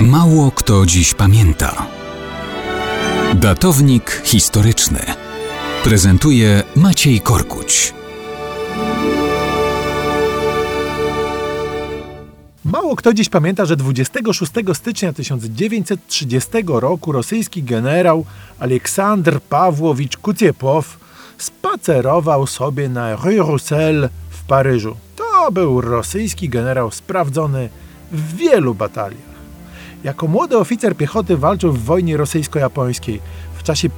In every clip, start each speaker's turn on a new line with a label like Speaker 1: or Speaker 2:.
Speaker 1: Mało kto dziś pamięta. Datownik historyczny prezentuje Maciej Korkuć.
Speaker 2: Mało kto dziś pamięta, że 26 stycznia 1930 roku rosyjski generał Aleksandr Pawłowicz Kuciepow spacerował sobie na Rue Roussel w Paryżu. To był rosyjski generał sprawdzony w wielu bataliach. Jako młody oficer piechoty walczył w wojnie rosyjsko-japońskiej. W czasie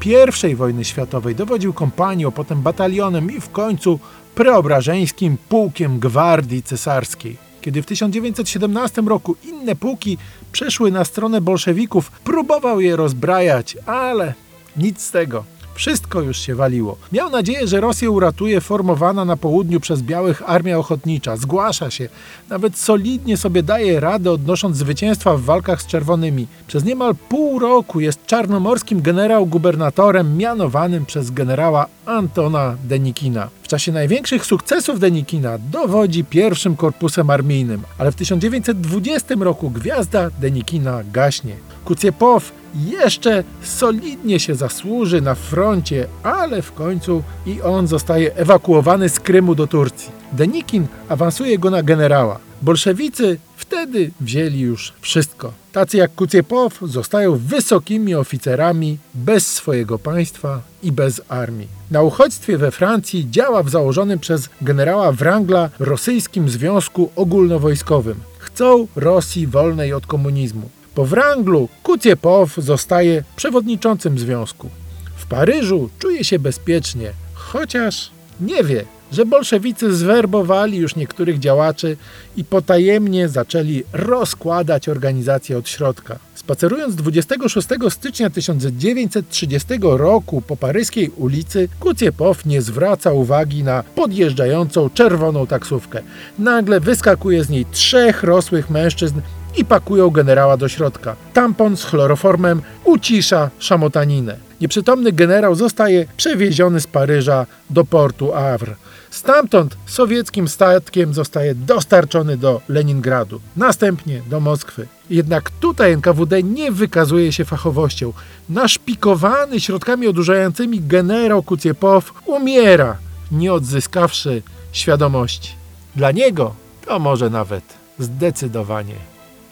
Speaker 2: I wojny światowej dowodził kompanią, potem batalionem i w końcu preobrażeńskim pułkiem gwardii cesarskiej. Kiedy w 1917 roku inne pułki przeszły na stronę bolszewików, próbował je rozbrajać, ale nic z tego. Wszystko już się waliło. Miał nadzieję, że Rosję uratuje formowana na południu przez białych armia ochotnicza. Zgłasza się. Nawet solidnie sobie daje radę, odnosząc zwycięstwa w walkach z czerwonymi. Przez niemal pół roku jest czarnomorskim generał-gubernatorem mianowanym przez generała Antona Denikina. W czasie największych sukcesów Denikina dowodzi pierwszym korpusem armijnym, ale w 1920 roku gwiazda Denikina gaśnie. Kuciepow jeszcze solidnie się zasłuży na froncie, ale w końcu i on zostaje ewakuowany z Krymu do Turcji. Denikin awansuje go na generała. Bolszewicy wtedy wzięli już wszystko. Tacy jak Kuciepow zostają wysokimi oficerami bez swojego państwa i bez armii. Na uchodźstwie we Francji działa w założonym przez generała Wrangla rosyjskim Związku Ogólnowojskowym. Chcą Rosji wolnej od komunizmu. Po Wranglu Kuciepow zostaje przewodniczącym związku. W Paryżu czuje się bezpiecznie, chociaż nie wie, że bolszewicy zwerbowali już niektórych działaczy i potajemnie zaczęli rozkładać organizację od środka. Spacerując 26 stycznia 1930 roku po paryskiej ulicy, Kuciepow nie zwraca uwagi na podjeżdżającą czerwoną taksówkę. Nagle wyskakuje z niej trzech rosłych mężczyzn i pakują generała do środka. Tampon z chloroformem ucisza szamotaninę. Nieprzytomny generał zostaje przewieziony z Paryża do portu Havre. Stamtąd sowieckim statkiem zostaje dostarczony do Leningradu, następnie do Moskwy. Jednak tutaj NKWD nie wykazuje się fachowością. Naszpikowany środkami odurzającymi generał Kuciepow umiera, nie odzyskawszy świadomości. Dla niego to może nawet zdecydowanie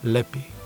Speaker 2: lepiej.